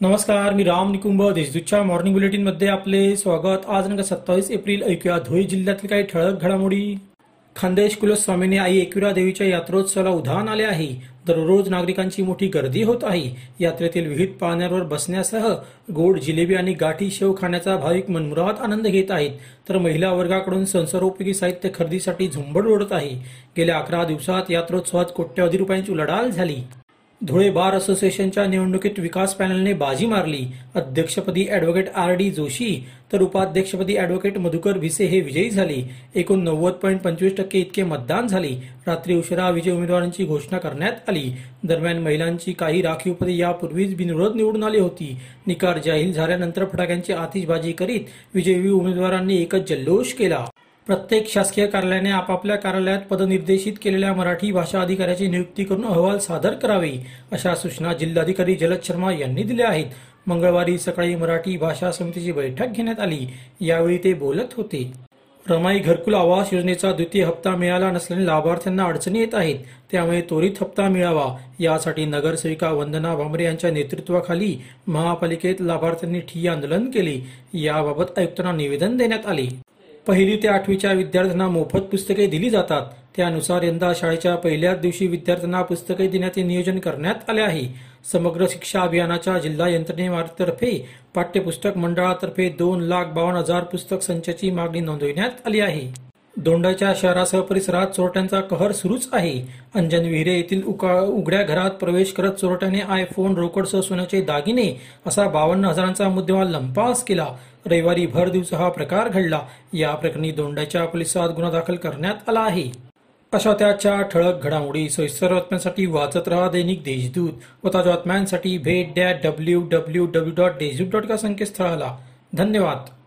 नमस्कार मी राम निकुंभ देशदूतच्या मॉर्निंग बुलेटिनमध्ये आपले स्वागत. आज नंतर सत्तावीस एप्रिल ऐकूया धुळे जिल्ह्यातील काही ठळक घडामोडी. खानदेश कुलस्वामीने आई एकविरा देवीच्या यात्रोत्सवाला उधाण आले आहे. दररोज नागरिकांची मोठी गर्दी होत आहे. यात्रेतील विविध पाहण्यावर बसण्यासह गोड जिलेबी आणि गाठी शेव खाण्याचा भाविक मनमुराद आनंद घेत आहेत. तर महिला वर्गाकडून संसारोपयोगी साहित्य खरेदीसाठी झुंबड ओढत आहे. गेल्या अकरा दिवसात यात्रोत्सवात कोट्यवधी रुपयांची उलाढाल झाली. धुळे बार असोसिएशनच्या निवडणुकीत विकास पॅनलने बाजी मारली. अध्यक्षपदी अॅडव्होकेट आर डी जोशी तर उपाध्यक्षपदी अॅडव्होकेट मधुकर भिसे हे विजयी झाले. एकूण नव्वद पॉईंट पंचवीस टक्के इतके मतदान झाले. रात्री उशिरा विजय उमेदवारांची घोषणा करण्यात आली. दरम्यान महिलांची काही राखीव पदे यापूर्वीच बिनविरोध निवडून आली होती. निकाल जाहीर झाल्यानंतर फटाक्यांची आतिषबाजी करीत विजयी उमेदवारांनी एकच जल्लोष केला. प्रत्येक शासकीय कार्यालयाने आपापल्या कार्यालयात पदनिर्देशित केलेल्या मराठी भाषा अधिकाऱ्याची नियुक्ती करून अहवाल सादर करावे अशा सूचना जिल्हाधिकारी जलद शर्मा यांनी दिल्या आहेत. मंगळवारी सकाळी मराठी भाषा समितीची बैठक घेण्यात आली. यावेळी ते बोलत होते. रमाई घरकुल आवास योजनेचा द्वितीय हप्ता मिळाला नसल्याने लाभार्थ्यांना अडचणी येत आहेत. त्यामुळे त्वरित हप्ता मिळावा. यासाठी नगरसेविका वंदना भांबरे यांच्या नेतृत्वाखाली महापालिकेत लाभार्थ्यांनी ठिय्या आंदोलन केले. याबाबत आयुक्तांना निवेदन देण्यात आले. पहिली ते आठवीच्या विद्यार्थ्यांना मोफत पुस्तके दिली जातात. त्यानुसार यंदा शाळेच्या पहिल्याच दिवशी विद्यार्थ्यांना पुस्तके देण्याचे नियोजन करण्यात आले आहे. समग्र शिक्षा अभियानाच्या जिल्हा यंत्रणेमार्फे पाठ्यपुस्तक मंडळातर्फे दोन लाख बावन्न हजार पुस्तक संचाची मागणी नोंदविण्यात आली आहे. दोंडाच्या शहरासह परिसरात चोरट्यांचा कहर सुरूच आहे. अंजन विहिरे येथील उघड्या घरात प्रवेश करत चोरट्याने आयफोन रोकडसह सोन्याचे दागिने असा बावन्न हजारांचा मुद्देमाल लंपास केला. रविवारी भर दिवसा हा प्रकार घडला. या प्रकरणी दोंडाच्या पोलिसात गुन्हा दाखल करण्यात आला आहे. अशा त्याच्या ठळक घडामोडी सविस्तर बातम्यांसाठी वाचत रहा दैनिक देशदूत व ताज्या बातम्यांसाठी भेट द्या W W W dot Deshdoot dot या संकेतस्थळाला. धन्यवाद.